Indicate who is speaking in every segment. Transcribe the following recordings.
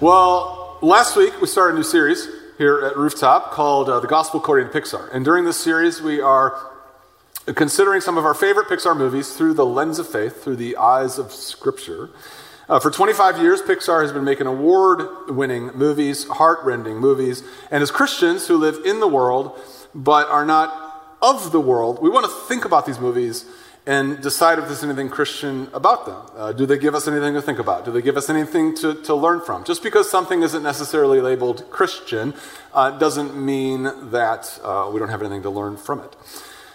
Speaker 1: Well, last week we started a new series here at Rooftop called uh, The Gospel According to Pixar. And during this series, we are considering some of our favorite Pixar movies through the lens of faith, through the eyes of Scripture. Uh, for 25 years, Pixar has been making award winning movies, heart rending movies. And as Christians who live in the world but are not of the world, we want to think about these movies and decide if there's anything Christian about them. Uh, do they give us anything to think about? Do they give us anything to, to learn from? Just because something isn't necessarily labeled Christian uh, doesn't mean that uh, we don't have anything to learn from it.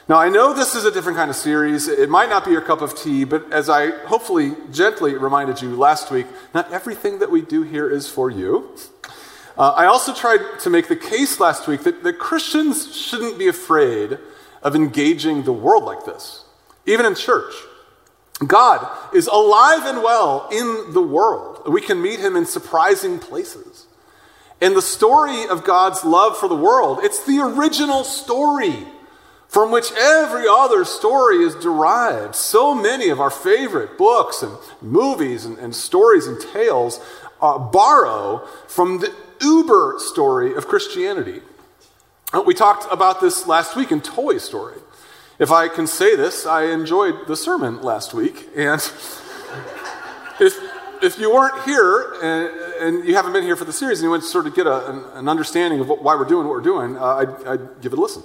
Speaker 1: Now, I know this is a different kind of series. It might not be your cup of tea, but as I hopefully gently reminded you last week, not everything that we do here is for you. Uh, I also tried to make the case last week that, that Christians shouldn't be afraid of engaging the world like this, even in church. God is alive and well in the world. We can meet him in surprising places. And the story of God's love for the world, it's the original story from which every other story is derived. So many of our favorite books and movies and, and stories and tales uh, borrow from the uber story of Christianity. Uh, we talked about this last week in Toy Story. If I can say this, I enjoyed the sermon last week. And if, if you weren't here and, and, you haven't been here for the series and you want to sort of get a, an, an, understanding of what, why we're doing what we're doing, uh, I'd, I'd, give it a listen.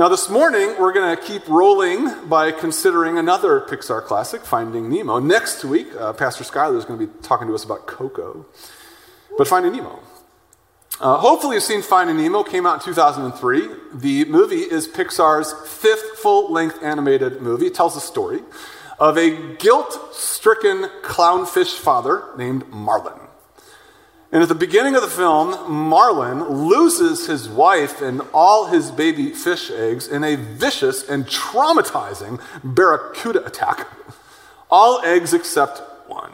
Speaker 1: Now, this morning, we're going to keep rolling by considering another Pixar classic, Finding Nemo. Next week, uh, Pastor Skyler is going to be talking to us about Coco. But Finding Nemo. Uh, hopefully, you've seen Finding Nemo. Came out in 2003. The movie is Pixar's fifth full-length animated movie. It tells the story of a guilt-stricken clownfish father named Marlin. And at the beginning of the film, Marlin loses his wife and all his baby fish eggs in a vicious and traumatizing barracuda attack. All eggs except one.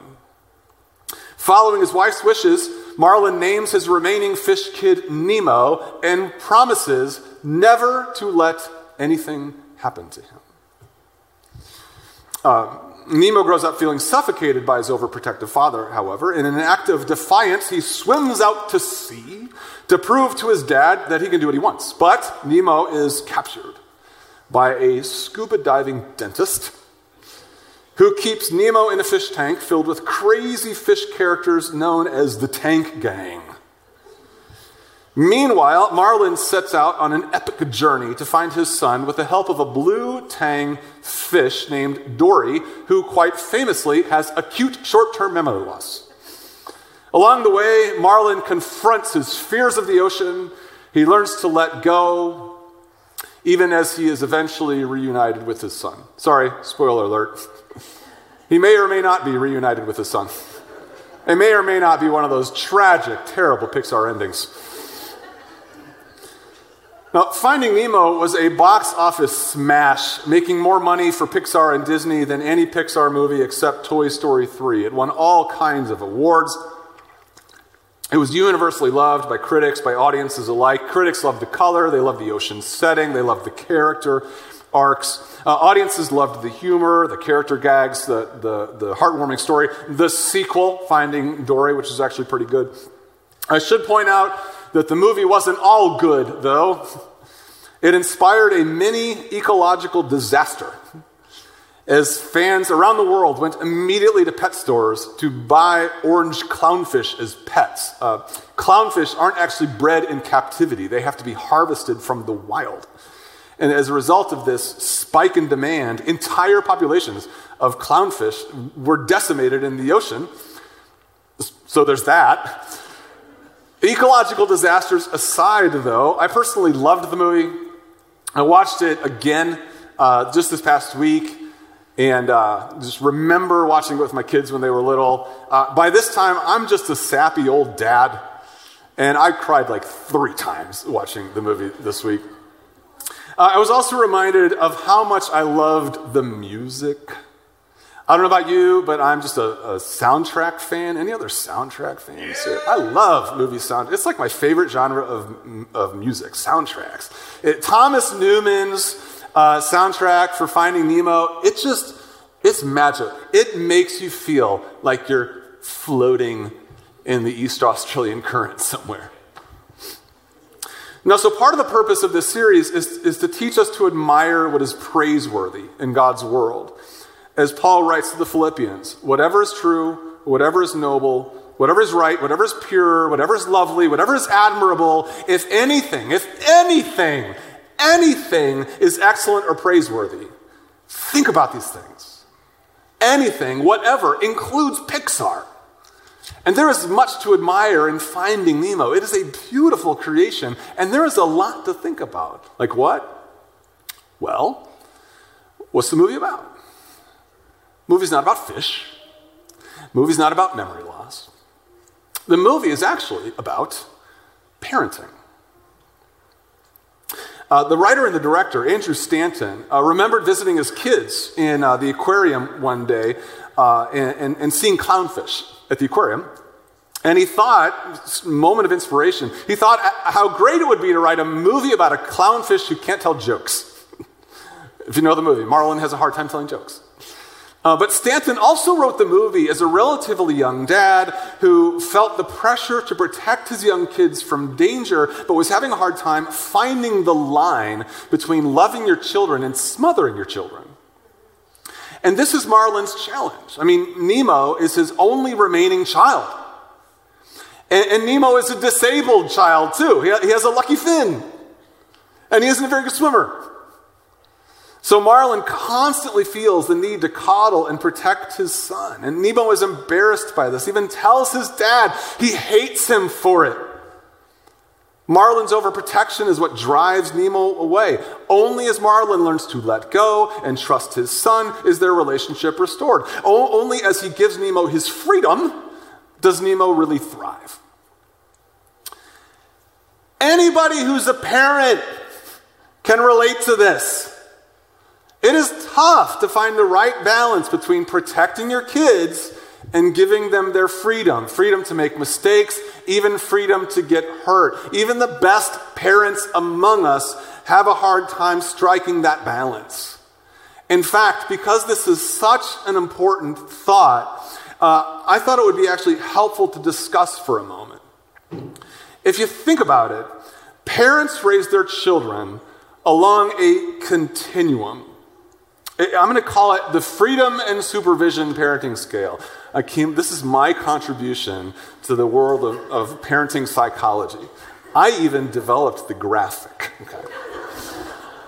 Speaker 1: Following his wife's wishes, Marlin names his remaining fish kid Nemo and promises never to let anything happen to him. Uh, Nemo grows up feeling suffocated by his overprotective father, however. In an act of defiance, he swims out to sea to prove to his dad that he can do what he wants. But Nemo is captured by a scuba diving dentist who keeps Nemo in a fish tank filled with crazy fish characters known as the Tank Gang. Meanwhile, Marlin sets out on an epic journey to find his son with the help of a blue tang fish named Dory, who quite famously has acute short term memory loss. Along the way, Marlin confronts his fears of the ocean. He learns to let go, even as he is eventually reunited with his son. Sorry, spoiler alert. He may or may not be reunited with his son. It may or may not be one of those tragic, terrible Pixar endings. Now, Finding Nemo was a box office smash, making more money for Pixar and Disney than any Pixar movie except Toy Story 3. It won all kinds of awards. It was universally loved by critics, by audiences alike. Critics loved the color, they loved the ocean setting, they loved the character arcs. Uh, audiences loved the humor, the character gags, the, the, the heartwarming story. The sequel, Finding Dory, which is actually pretty good. I should point out that the movie wasn't all good, though. It inspired a mini ecological disaster as fans around the world went immediately to pet stores to buy orange clownfish as pets. Uh, clownfish aren't actually bred in captivity, they have to be harvested from the wild. And as a result of this spike in demand, entire populations of clownfish were decimated in the ocean. So there's that. Ecological disasters aside, though, I personally loved the movie. I watched it again uh, just this past week and uh, just remember watching it with my kids when they were little. Uh, by this time, I'm just a sappy old dad, and I cried like three times watching the movie this week. Uh, I was also reminded of how much I loved the music. I don't know about you, but I'm just a, a soundtrack fan. Any other soundtrack fans here? I love movie sound. It's like my favorite genre of, of music, soundtracks. It, Thomas Newman's uh, soundtrack for Finding Nemo, it just, it's magic. It makes you feel like you're floating in the East Australian current somewhere. Now, so part of the purpose of this series is, is to teach us to admire what is praiseworthy in God's world. As Paul writes to the Philippians, whatever is true, whatever is noble, whatever is right, whatever is pure, whatever is lovely, whatever is admirable, if anything, if anything, anything is excellent or praiseworthy, think about these things. Anything, whatever, includes Pixar. And there is much to admire in finding Nemo. It is a beautiful creation, and there is a lot to think about. Like what? Well, what's the movie about? Movie's not about fish. Movie's not about memory loss. The movie is actually about parenting. Uh, the writer and the director, Andrew Stanton, uh, remembered visiting his kids in uh, the aquarium one day uh, and, and, and seeing clownfish at the aquarium. And he thought, moment of inspiration, he thought how great it would be to write a movie about a clownfish who can't tell jokes. if you know the movie, Marlin has a hard time telling jokes. Uh, but Stanton also wrote the movie as a relatively young dad who felt the pressure to protect his young kids from danger, but was having a hard time finding the line between loving your children and smothering your children. And this is Marlin's challenge. I mean, Nemo is his only remaining child. And, and Nemo is a disabled child, too. He, he has a lucky fin, and he isn't a very good swimmer. So Marlin constantly feels the need to coddle and protect his son. And Nemo is embarrassed by this, even tells his dad he hates him for it. Marlin's overprotection is what drives Nemo away. Only as Marlin learns to let go and trust his son is their relationship restored. O- only as he gives Nemo his freedom does Nemo really thrive. Anybody who's a parent can relate to this. It is tough to find the right balance between protecting your kids and giving them their freedom freedom to make mistakes, even freedom to get hurt. Even the best parents among us have a hard time striking that balance. In fact, because this is such an important thought, uh, I thought it would be actually helpful to discuss for a moment. If you think about it, parents raise their children along a continuum. I'm going to call it the freedom and supervision parenting scale. Came, this is my contribution to the world of, of, parenting psychology. I even developed the graphic. Okay.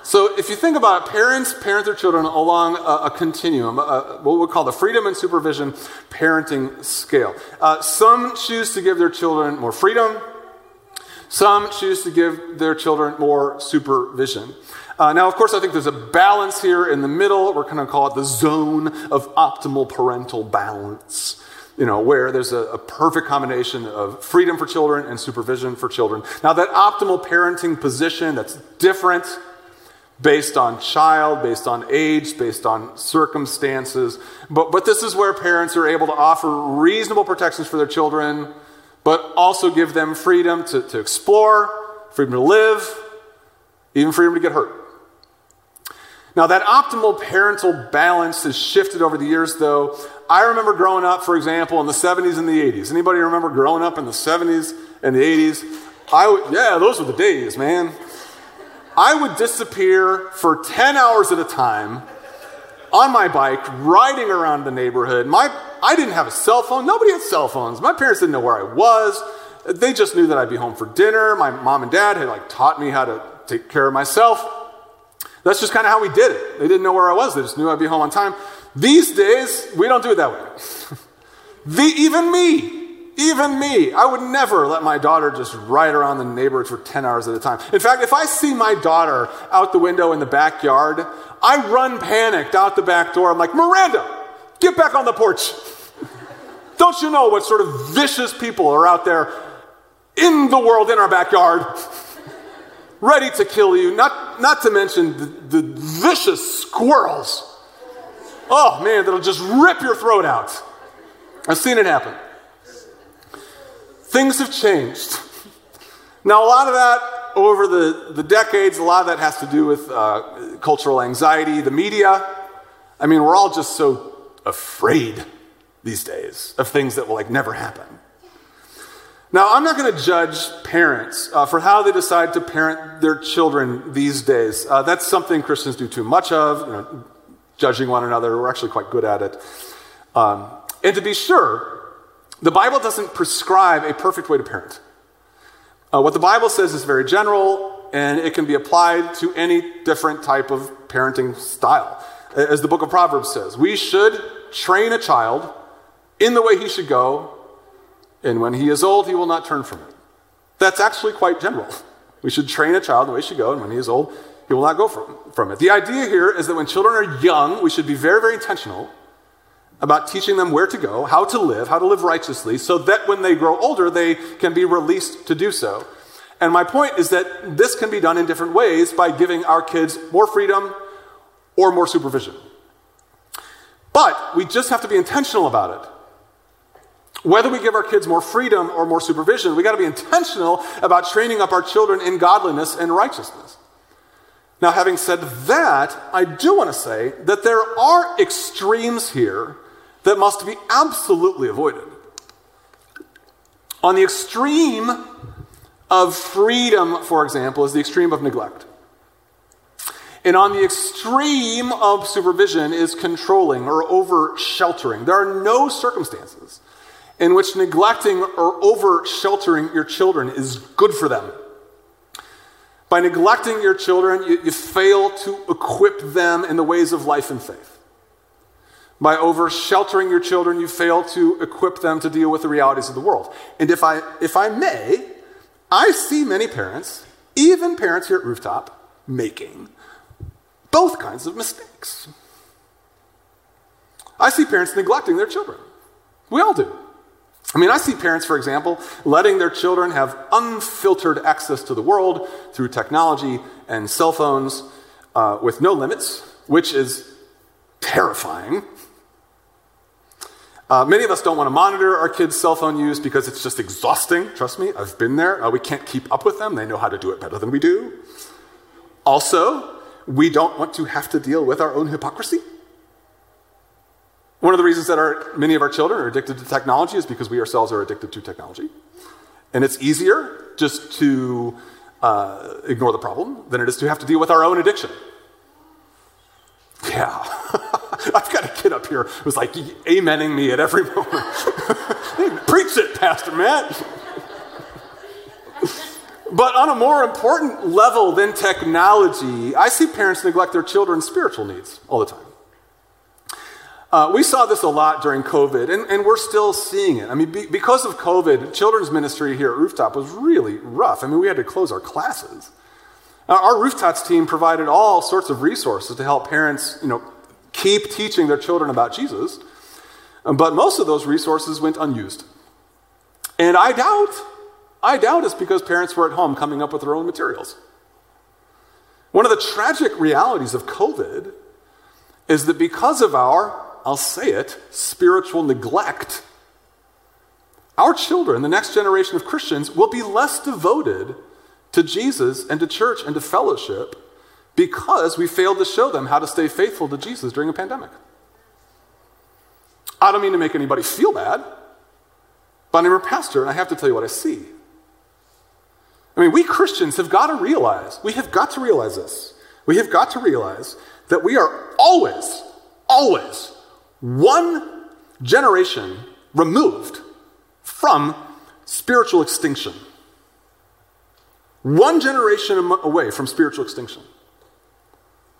Speaker 1: So, if you think about it, parents parent their children along a, a continuum, a, what we call the freedom and supervision parenting scale. Uh, some choose to give their children more freedom, some choose to give their children more supervision. Uh, now, of course, I think there's a balance here in the middle. We're going to call it the zone of optimal parental balance. You know, where there's a, a, perfect combination of freedom for children and supervision for children. Now, that optimal parenting position that's different based on child, based on age, based on circumstances. But, but this is where parents are able to offer reasonable protections for their children, but also give them freedom to, to explore, freedom to live, even freedom to get hurt. Now, that optimal parental balance has shifted over the years, though. I remember growing up, for example, in the 70s and the 80s. Anybody remember growing up in the 70s and the 80s? I would, yeah, those were the days, man. I would disappear for 10 hours at a time on my bike, riding around the neighborhood. My, I didn't have a cell phone. Nobody had cell phones. My parents didn't know where I was. They just knew that I'd be home for dinner. My mom and dad had like taught me how to take care of myself. That's just kind of how we did it. They didn't know where I was, they just knew I'd be home on time. These days, we don't do it that way. the, even me, even me, I would never let my daughter just ride around the neighborhood for 10 hours at a time. In fact, if I see my daughter out the window in the backyard, I run panicked out the back door. I'm like, Miranda, get back on the porch. Don't you know what sort of vicious people are out there in the world in our backyard? ready to kill you, not, not to mention the, the vicious squirrels. Oh man, that'll just rip your throat out. I've seen it happen. Things have changed. Now, a lot of that over the, the decades, a lot of that has to do with uh, cultural anxiety, the media. I mean, we're all just so afraid these days of things that will like never happen. Now, I'm not going to judge parents uh, for how they decide to parent their children these days. Uh, that's something Christians do too much of, you know, judging one another. We're actually quite good at it. Um, and to be sure, the Bible doesn't prescribe a perfect way to parent. Uh, what the Bible says is very general, and it can be applied to any different type of parenting style. As the book of Proverbs says, we should train a child in the way he should go, and when he is old, he will not turn from it. That's actually quite general. We should train a child the way he should go, and when he is old, he will not go from, from it. The idea here is that when children are young, we should be very, very intentional about teaching them where to go, how to live, how to live righteously, so that when they grow older, they can be released to do so. And my point is that this can be done in different ways by giving our kids more freedom or more supervision. But we just have to be intentional about it. Whether we give our kids more freedom or more supervision, we got to be intentional about training up our children in godliness and righteousness. Now, having said that, I do want to say that there are extremes here that must be absolutely avoided. On the extreme of freedom, for example, is the extreme of neglect. And on the extreme of supervision is controlling or over sheltering. There are no circumstances in which neglecting or over sheltering your children is good for them. By neglecting your children, you, you fail to equip them in the ways of life and faith. By over sheltering your children, you fail to equip them to deal with the realities of the world. And if I, if I may, I see many parents, even parents here at Rooftop, making both kinds of mistakes. I see parents neglecting their children. We all do. I mean, I see parents, for example, letting their children have unfiltered access to the world through technology and cell phones uh, with no limits, which is terrifying. Uh, many of us don't want to monitor our kids' cell phone use because it's just exhausting. Trust me, I've been there. Uh, we can't keep up with them. They know how to do it better than we do. Also, we don't want to have to deal with our own hypocrisy. One of the reasons that our, many of our children are addicted to technology is because we ourselves are addicted to technology. And it's easier just to uh, ignore the problem than it is to have to deal with our own addiction. Yeah. I've got a kid up here who's like amening me at every moment. Preach it, Pastor Matt. but on a more important level than technology, I see parents neglect their children's spiritual needs all the time. Uh, we saw this a lot during COVID, and, and we're still seeing it. I mean, be, because of COVID, children's ministry here at Rooftop was really rough. I mean, we had to close our classes. Uh, our Rooftops team provided all sorts of resources to help parents, you know, keep teaching their children about Jesus. But most of those resources went unused. And I doubt, I doubt it's because parents were at home coming up with their own materials. One of the tragic realities of COVID is that because of our, I'll say it, spiritual neglect, our children, the next generation of Christians, will be less devoted to Jesus and to church and to fellowship because we failed to show them how to stay faithful to Jesus during a pandemic. I don't mean to make anybody feel bad, but I'm a pastor and I have to tell you what I see. I mean, we Christians have got to realize, we have got to realize this. We have got to realize that we are always, always one generation removed from spiritual extinction. One generation away from spiritual extinction.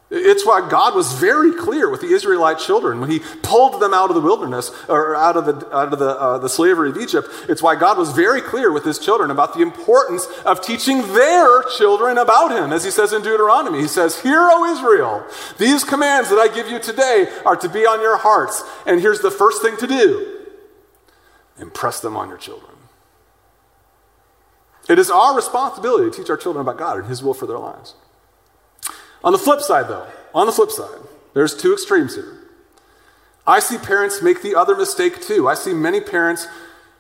Speaker 1: It's why God was very clear with the Israelite children when He pulled them out of the wilderness or out of the, out of the, uh, the slavery of Egypt. It's why God was very clear with His children about the importance of teaching their children about Him. As He says in Deuteronomy, He says, Hear, O Israel, these commands that I give you today are to be on your hearts. And here's the first thing to do impress them on your children. It is our responsibility to teach our children about God and His will for their lives. On the flip side, though, on the flip side, there's two extremes here. I see parents make the other mistake too. I see many parents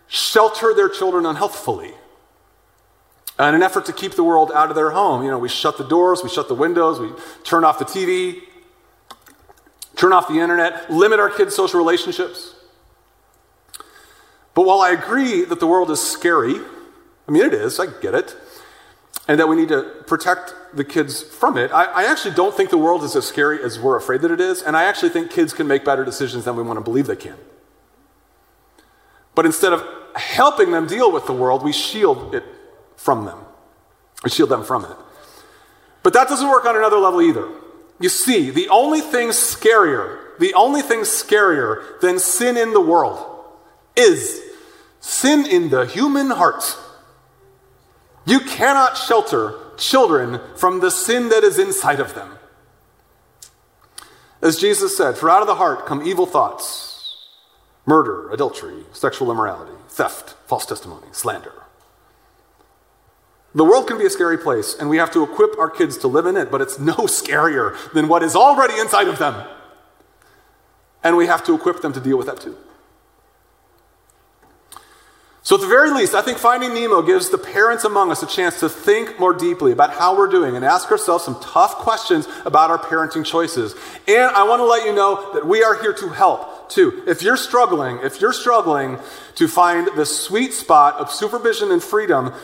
Speaker 1: shelter their children unhealthfully. In an effort to keep the world out of their home, you know, we shut the doors, we shut the windows, we turn off the TV, turn off the internet, limit our kids' social relationships. But while I agree that the world is scary I mean, it is, I get it. And that we need to protect the kids from it. I, I, actually don't think the world is as scary as we're afraid that it is, and I actually think kids can make better decisions than we want to believe they can. But instead of helping them deal with the world, we shield it from them. We shield them from it. But that doesn't work on another level either. You see, the only thing scarier, the only thing scarier than sin in the world is sin in the human heart. You cannot shelter children from the sin that is inside of them. As Jesus said, for out of the heart come evil thoughts, murder, adultery, sexual immorality, theft, false testimony, slander. The world can be a scary place, and we have to equip our kids to live in it, but it's no scarier than what is already inside of them. And we have to equip them to deal with that too. So, at the very least, I think Finding Nemo gives the parents among us a chance to think more deeply about how we're doing and ask ourselves some tough questions about our parenting choices. And I want to let you know that we are here to help too. If you're struggling, if you're struggling to find the sweet spot of supervision and freedom,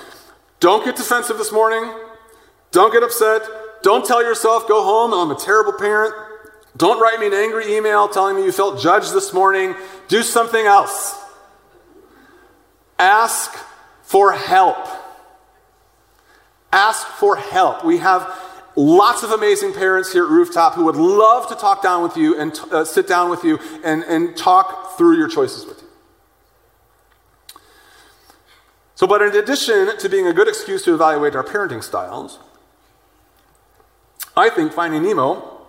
Speaker 1: don't get defensive this morning. Don't get upset. Don't tell yourself, go home, I'm a terrible parent. Don't write me an angry email telling me you felt judged this morning. Do something else. Ask for help. Ask for help. We have lots of amazing parents here at Rooftop who would love to talk down with you and uh, sit down with you and, and talk through your choices with you. So, but in addition to being a good excuse to evaluate our parenting styles, I think Finding Nemo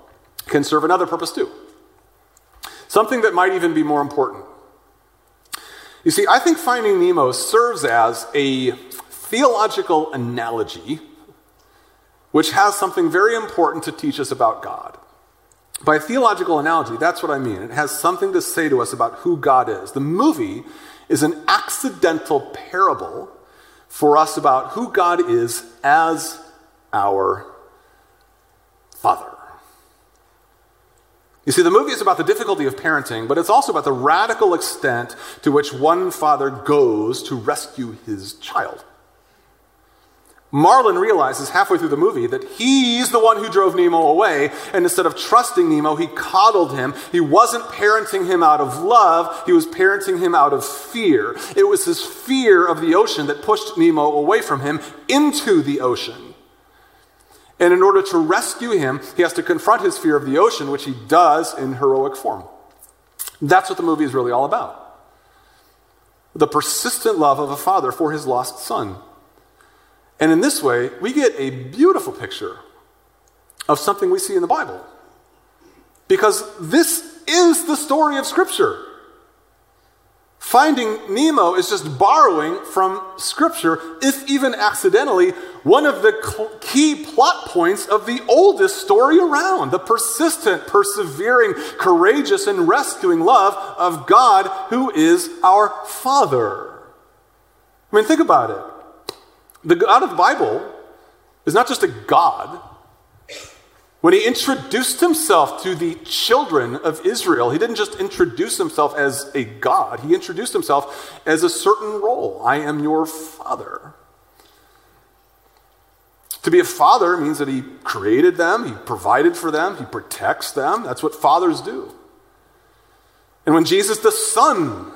Speaker 1: can serve another purpose too. Something that might even be more important. You see, I think Finding Nemo serves as a theological analogy which has something very important to teach us about God. By theological analogy, that's what I mean. It has something to say to us about who God is. The movie is an accidental parable for us about who God is as our Father. You see, the movie is about the difficulty of parenting, but it's also about the radical extent to which one father goes to rescue his child. Marlin realizes halfway through the movie that he's the one who drove Nemo away, and instead of trusting Nemo, he coddled him. He wasn't parenting him out of love, he was parenting him out of fear. It was his fear of the ocean that pushed Nemo away from him into the ocean. And in order to rescue him, he has to confront his fear of the ocean, which he does in heroic form. That's what the movie is really all about the persistent love of a father for his lost son. And in this way, we get a beautiful picture of something we see in the Bible. Because this is the story of Scripture. Finding Nemo is just borrowing from Scripture, if even accidentally, one of the key plot points of the oldest story around the persistent, persevering, courageous, and rescuing love of God, who is our Father. I mean, think about it. The God of the Bible is not just a God, when he introduced himself to the children of Israel, he didn't just introduce himself as a God, he introduced himself as a certain role. I am your father. To be a father means that he created them, he provided for them, he protects them. That's what fathers do. And when Jesus the Son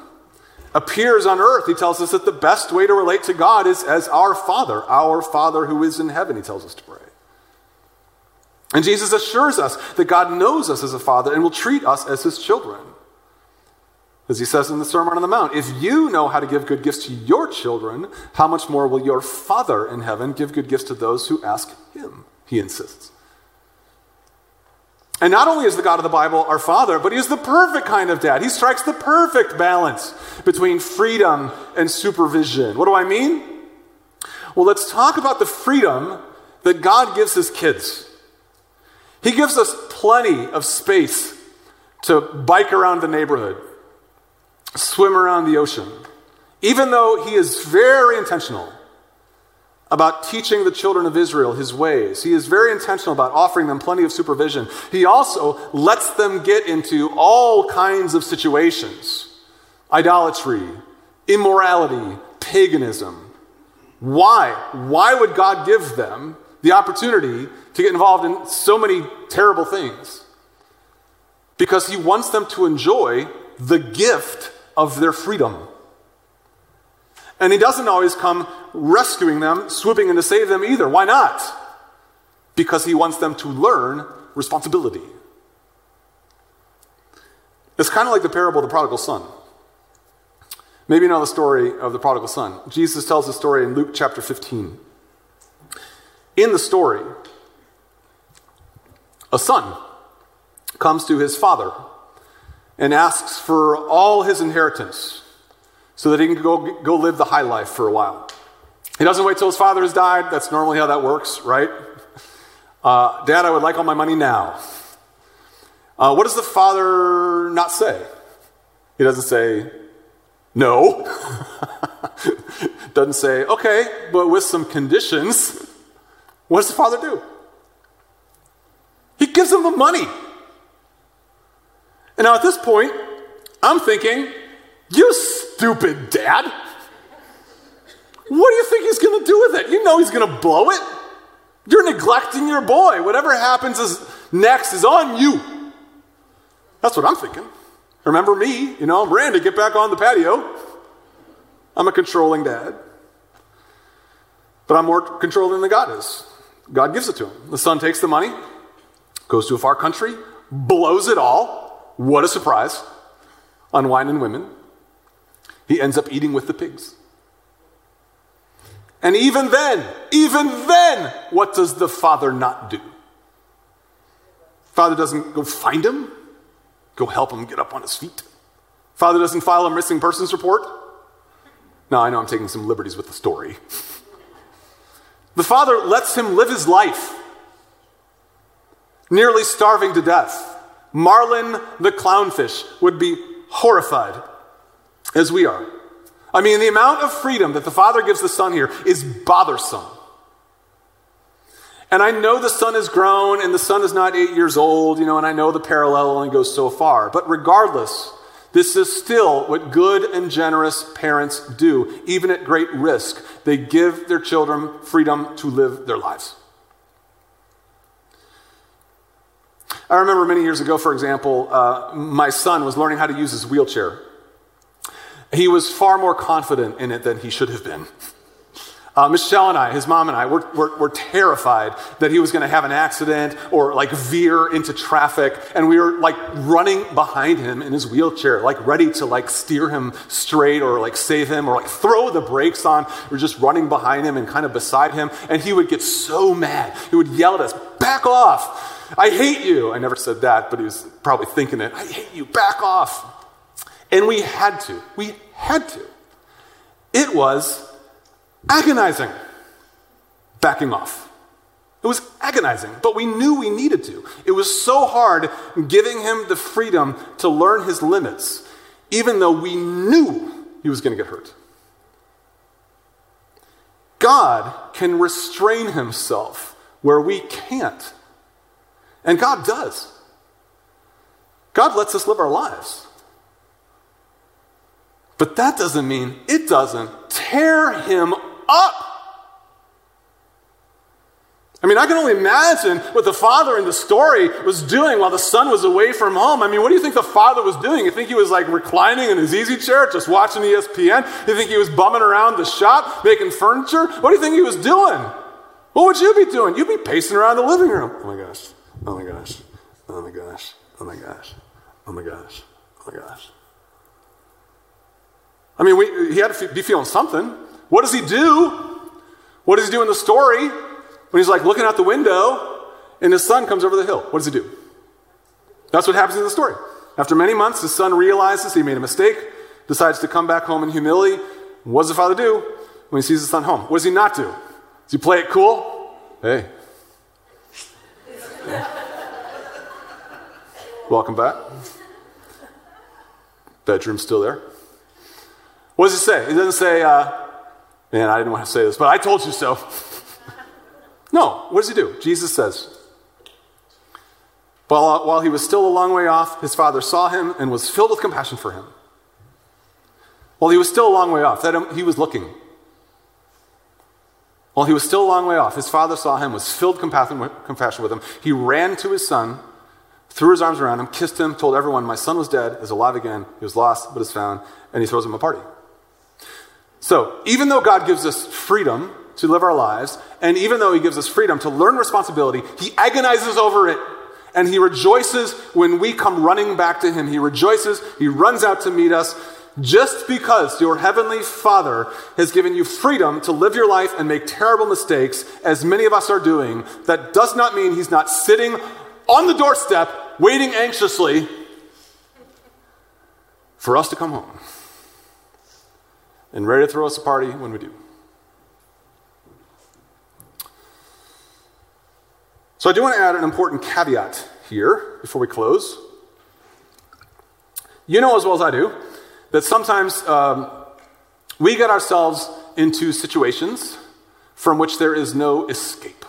Speaker 1: appears on earth, he tells us that the best way to relate to God is as our Father, our Father who is in heaven, he tells us to pray. And Jesus assures us that God knows us as a father and will treat us as his children. As he says in the Sermon on the Mount, if you know how to give good gifts to your children, how much more will your Father in heaven give good gifts to those who ask him? He insists. And not only is the God of the Bible our Father, but He is the perfect kind of dad. He strikes the perfect balance between freedom and supervision. What do I mean? Well, let's talk about the freedom that God gives His kids. He gives us plenty of space to bike around the neighborhood, swim around the ocean, even though he is very intentional about teaching the children of Israel his ways. He is very intentional about offering them plenty of supervision. He also lets them get into all kinds of situations idolatry, immorality, paganism. Why? Why would God give them the opportunity to get involved in so many terrible things? Because He wants them to enjoy the gift of their freedom. And He doesn't always come rescuing them, swooping in to save them either. Why not? Because He wants them to learn responsibility. It's kind of like the parable of the prodigal son. Maybe you know the story of the prodigal son. Jesus tells the story in Luke chapter 15. In the story, a son comes to his father and asks for all his inheritance so that he can go, go live the high life for a while. He doesn't wait till his father has died. That's normally how that works, right? Uh, Dad, I would like all my money now. Uh, what does the father not say? He doesn't say, no. doesn't say, okay, but with some conditions. What does the father do? He gives him the money. And now at this point, I'm thinking, you stupid dad. What do you think he's going to do with it? You know he's going to blow it. You're neglecting your boy. Whatever happens is next is on you. That's what I'm thinking. Remember me, you know, Miranda, get back on the patio. I'm a controlling dad. But I'm more controlling than God is. God gives it to him. The son takes the money, goes to a far country, blows it all. What a surprise. On wine and women. He ends up eating with the pigs. And even then, even then, what does the father not do? Father doesn't go find him, go help him get up on his feet. Father doesn't file a missing persons report. Now, I know I'm taking some liberties with the story. The father lets him live his life, nearly starving to death. Marlin the clownfish would be horrified, as we are. I mean, the amount of freedom that the father gives the son here is bothersome. And I know the son has grown and the son is not eight years old, you know, and I know the parallel only goes so far. But regardless, this is still what good and generous parents do, even at great risk. They give their children freedom to live their lives. I remember many years ago, for example, uh, my son was learning how to use his wheelchair. He was far more confident in it than he should have been. Uh, Michelle and I, his mom and I, were, were, were terrified that he was going to have an accident or like veer into traffic. And we were like running behind him in his wheelchair, like ready to like steer him straight or like save him or like throw the brakes on. We are just running behind him and kind of beside him. And he would get so mad. He would yell at us, back off. I hate you. I never said that, but he was probably thinking it. I hate you. Back off. And we had to. We had to. It was agonizing backing off. It was agonizing, but we knew we needed to. It was so hard giving him the freedom to learn his limits, even though we knew he was going to get hurt. God can restrain himself where we can't. And God does. God lets us live our lives. But that doesn't mean it doesn't tear him up. I mean, I can only imagine what the father in the story was doing while the son was away from home. I mean, what do you think the father was doing? You think he was like reclining in his easy chair, just watching ESPN? You think he was bumming around the shop, making furniture? What do you think he was doing? What would you be doing? You'd be pacing around the living room. Oh my gosh. Oh my gosh. Oh my gosh. Oh my gosh. Oh my gosh. Oh my gosh. I mean, we, he had to be feeling something. What does he do? What does he do in the story when he's like looking out the window and his son comes over the hill? What does he do? That's what happens in the story. After many months, his son realizes he made a mistake, decides to come back home in humility. What does the father do when he sees his son home? What does he not do? Does he play it cool? Hey. Welcome back. Bedroom's still there. What does it say? It doesn't say, uh, man, I didn't want to say this, but I told you so. no, what does he do? Jesus says, while, uh, while he was still a long way off, his father saw him and was filled with compassion for him. While he was still a long way off, that um, he was looking. While he was still a long way off, his father saw him, was filled with compassion with him. He ran to his son, threw his arms around him, kissed him, told everyone, My son was dead, is alive again. He was lost, but is found. And he throws him a party. So, even though God gives us freedom to live our lives, and even though he gives us freedom to learn responsibility, he agonizes over it. And he rejoices when we come running back to him. He rejoices, he runs out to meet us. Just because your heavenly Father has given you freedom to live your life and make terrible mistakes, as many of us are doing, that does not mean He's not sitting on the doorstep waiting anxiously for us to come home and ready to throw us a party when we do. So, I do want to add an important caveat here before we close. You know as well as I do that sometimes um, we get ourselves into situations from which there is no escape.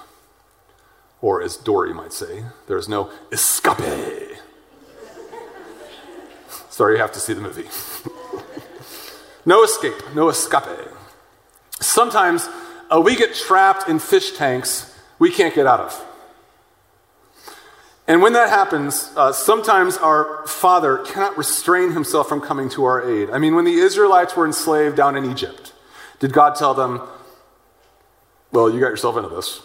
Speaker 1: Or, as Dory might say, there is no escape. Sorry, you have to see the movie. no escape, no escape. Sometimes uh, we get trapped in fish tanks we can't get out of. And when that happens, uh, sometimes our father cannot restrain himself from coming to our aid. I mean, when the Israelites were enslaved down in Egypt, did God tell them, well, you got yourself into this?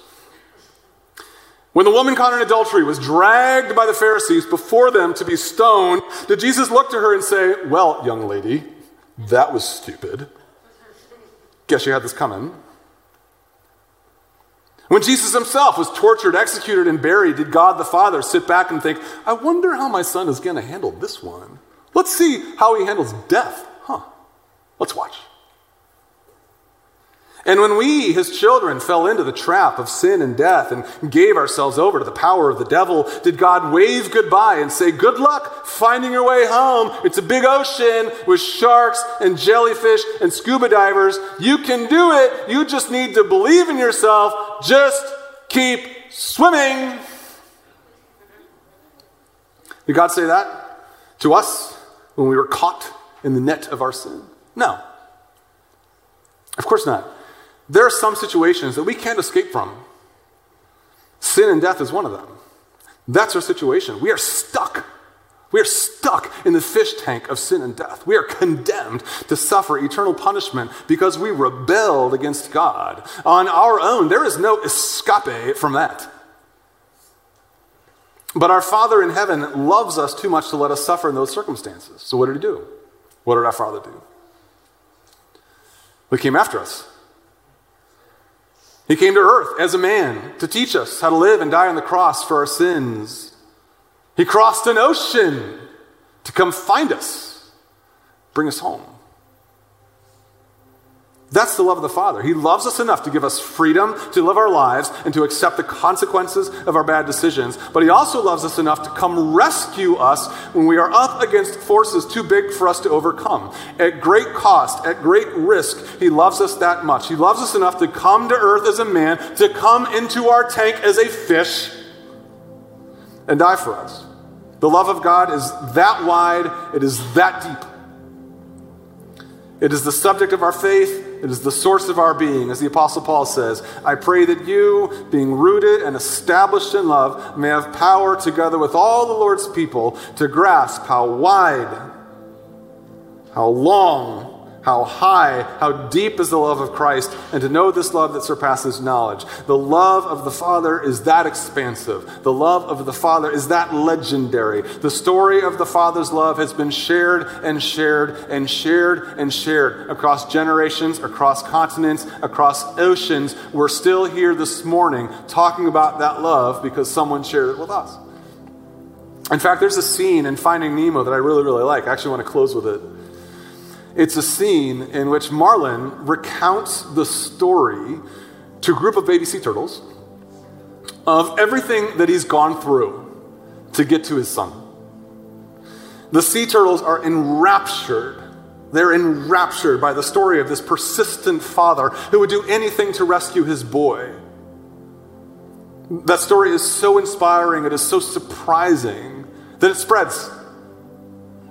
Speaker 1: When the woman caught in adultery was dragged by the Pharisees before them to be stoned, did Jesus look to her and say, Well, young lady, that was stupid. Guess you had this coming. When Jesus himself was tortured, executed, and buried, did God the Father sit back and think, I wonder how my son is going to handle this one? Let's see how he handles death. Huh. Let's watch. And when we, his children, fell into the trap of sin and death and gave ourselves over to the power of the devil, did God wave goodbye and say, Good luck finding your way home? It's a big ocean with sharks and jellyfish and scuba divers. You can do it. You just need to believe in yourself. Just keep swimming. Did God say that to us when we were caught in the net of our sin? No. Of course not. There are some situations that we can't escape from. Sin and death is one of them. That's our situation. We are stuck. We are stuck in the fish tank of sin and death. We are condemned to suffer eternal punishment because we rebelled against God. On our own, there is no escape from that. But our Father in heaven loves us too much to let us suffer in those circumstances. So, what did He do? What did our Father do? He came after us. He came to earth as a man to teach us how to live and die on the cross for our sins. He crossed an ocean to come find us, bring us home. That's the love of the Father. He loves us enough to give us freedom to live our lives and to accept the consequences of our bad decisions. But He also loves us enough to come rescue us when we are up against forces too big for us to overcome. At great cost, at great risk, He loves us that much. He loves us enough to come to earth as a man, to come into our tank as a fish, and die for us. The love of God is that wide, it is that deep. It is the subject of our faith. It is the source of our being. As the Apostle Paul says, I pray that you, being rooted and established in love, may have power together with all the Lord's people to grasp how wide, how long, how high, how deep is the love of Christ, and to know this love that surpasses knowledge. The love of the Father is that expansive. The love of the Father is that legendary. The story of the Father's love has been shared and shared and shared and shared across generations, across continents, across oceans. We're still here this morning talking about that love because someone shared it with us. In fact, there's a scene in Finding Nemo that I really, really like. I actually want to close with it. It's a scene in which Marlin recounts the story to a group of baby sea turtles of everything that he's gone through to get to his son. The sea turtles are enraptured. They're enraptured by the story of this persistent father who would do anything to rescue his boy. That story is so inspiring, it is so surprising that it spreads.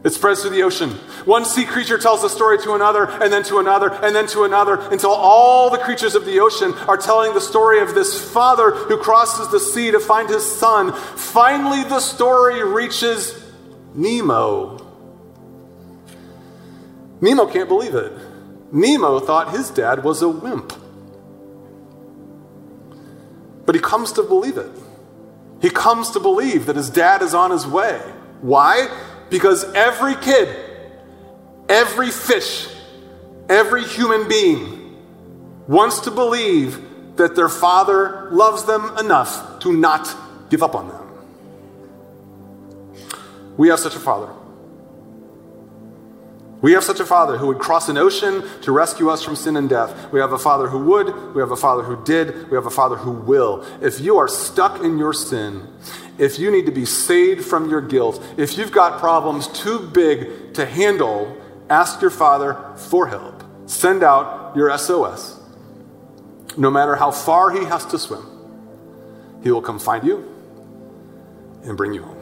Speaker 1: It spreads through the ocean. One sea creature tells the story to another, and then to another, and then to another, until all the creatures of the ocean are telling the story of this father who crosses the sea to find his son. Finally, the story reaches Nemo. Nemo can't believe it. Nemo thought his dad was a wimp. But he comes to believe it. He comes to believe that his dad is on his way. Why? Because every kid, every fish, every human being wants to believe that their father loves them enough to not give up on them. We have such a father. We have such a father who would cross an ocean to rescue us from sin and death. We have a father who would. We have a father who did. We have a father who will. If you are stuck in your sin, if you need to be saved from your guilt, if you've got problems too big to handle, ask your father for help. Send out your SOS. No matter how far he has to swim, he will come find you and bring you home.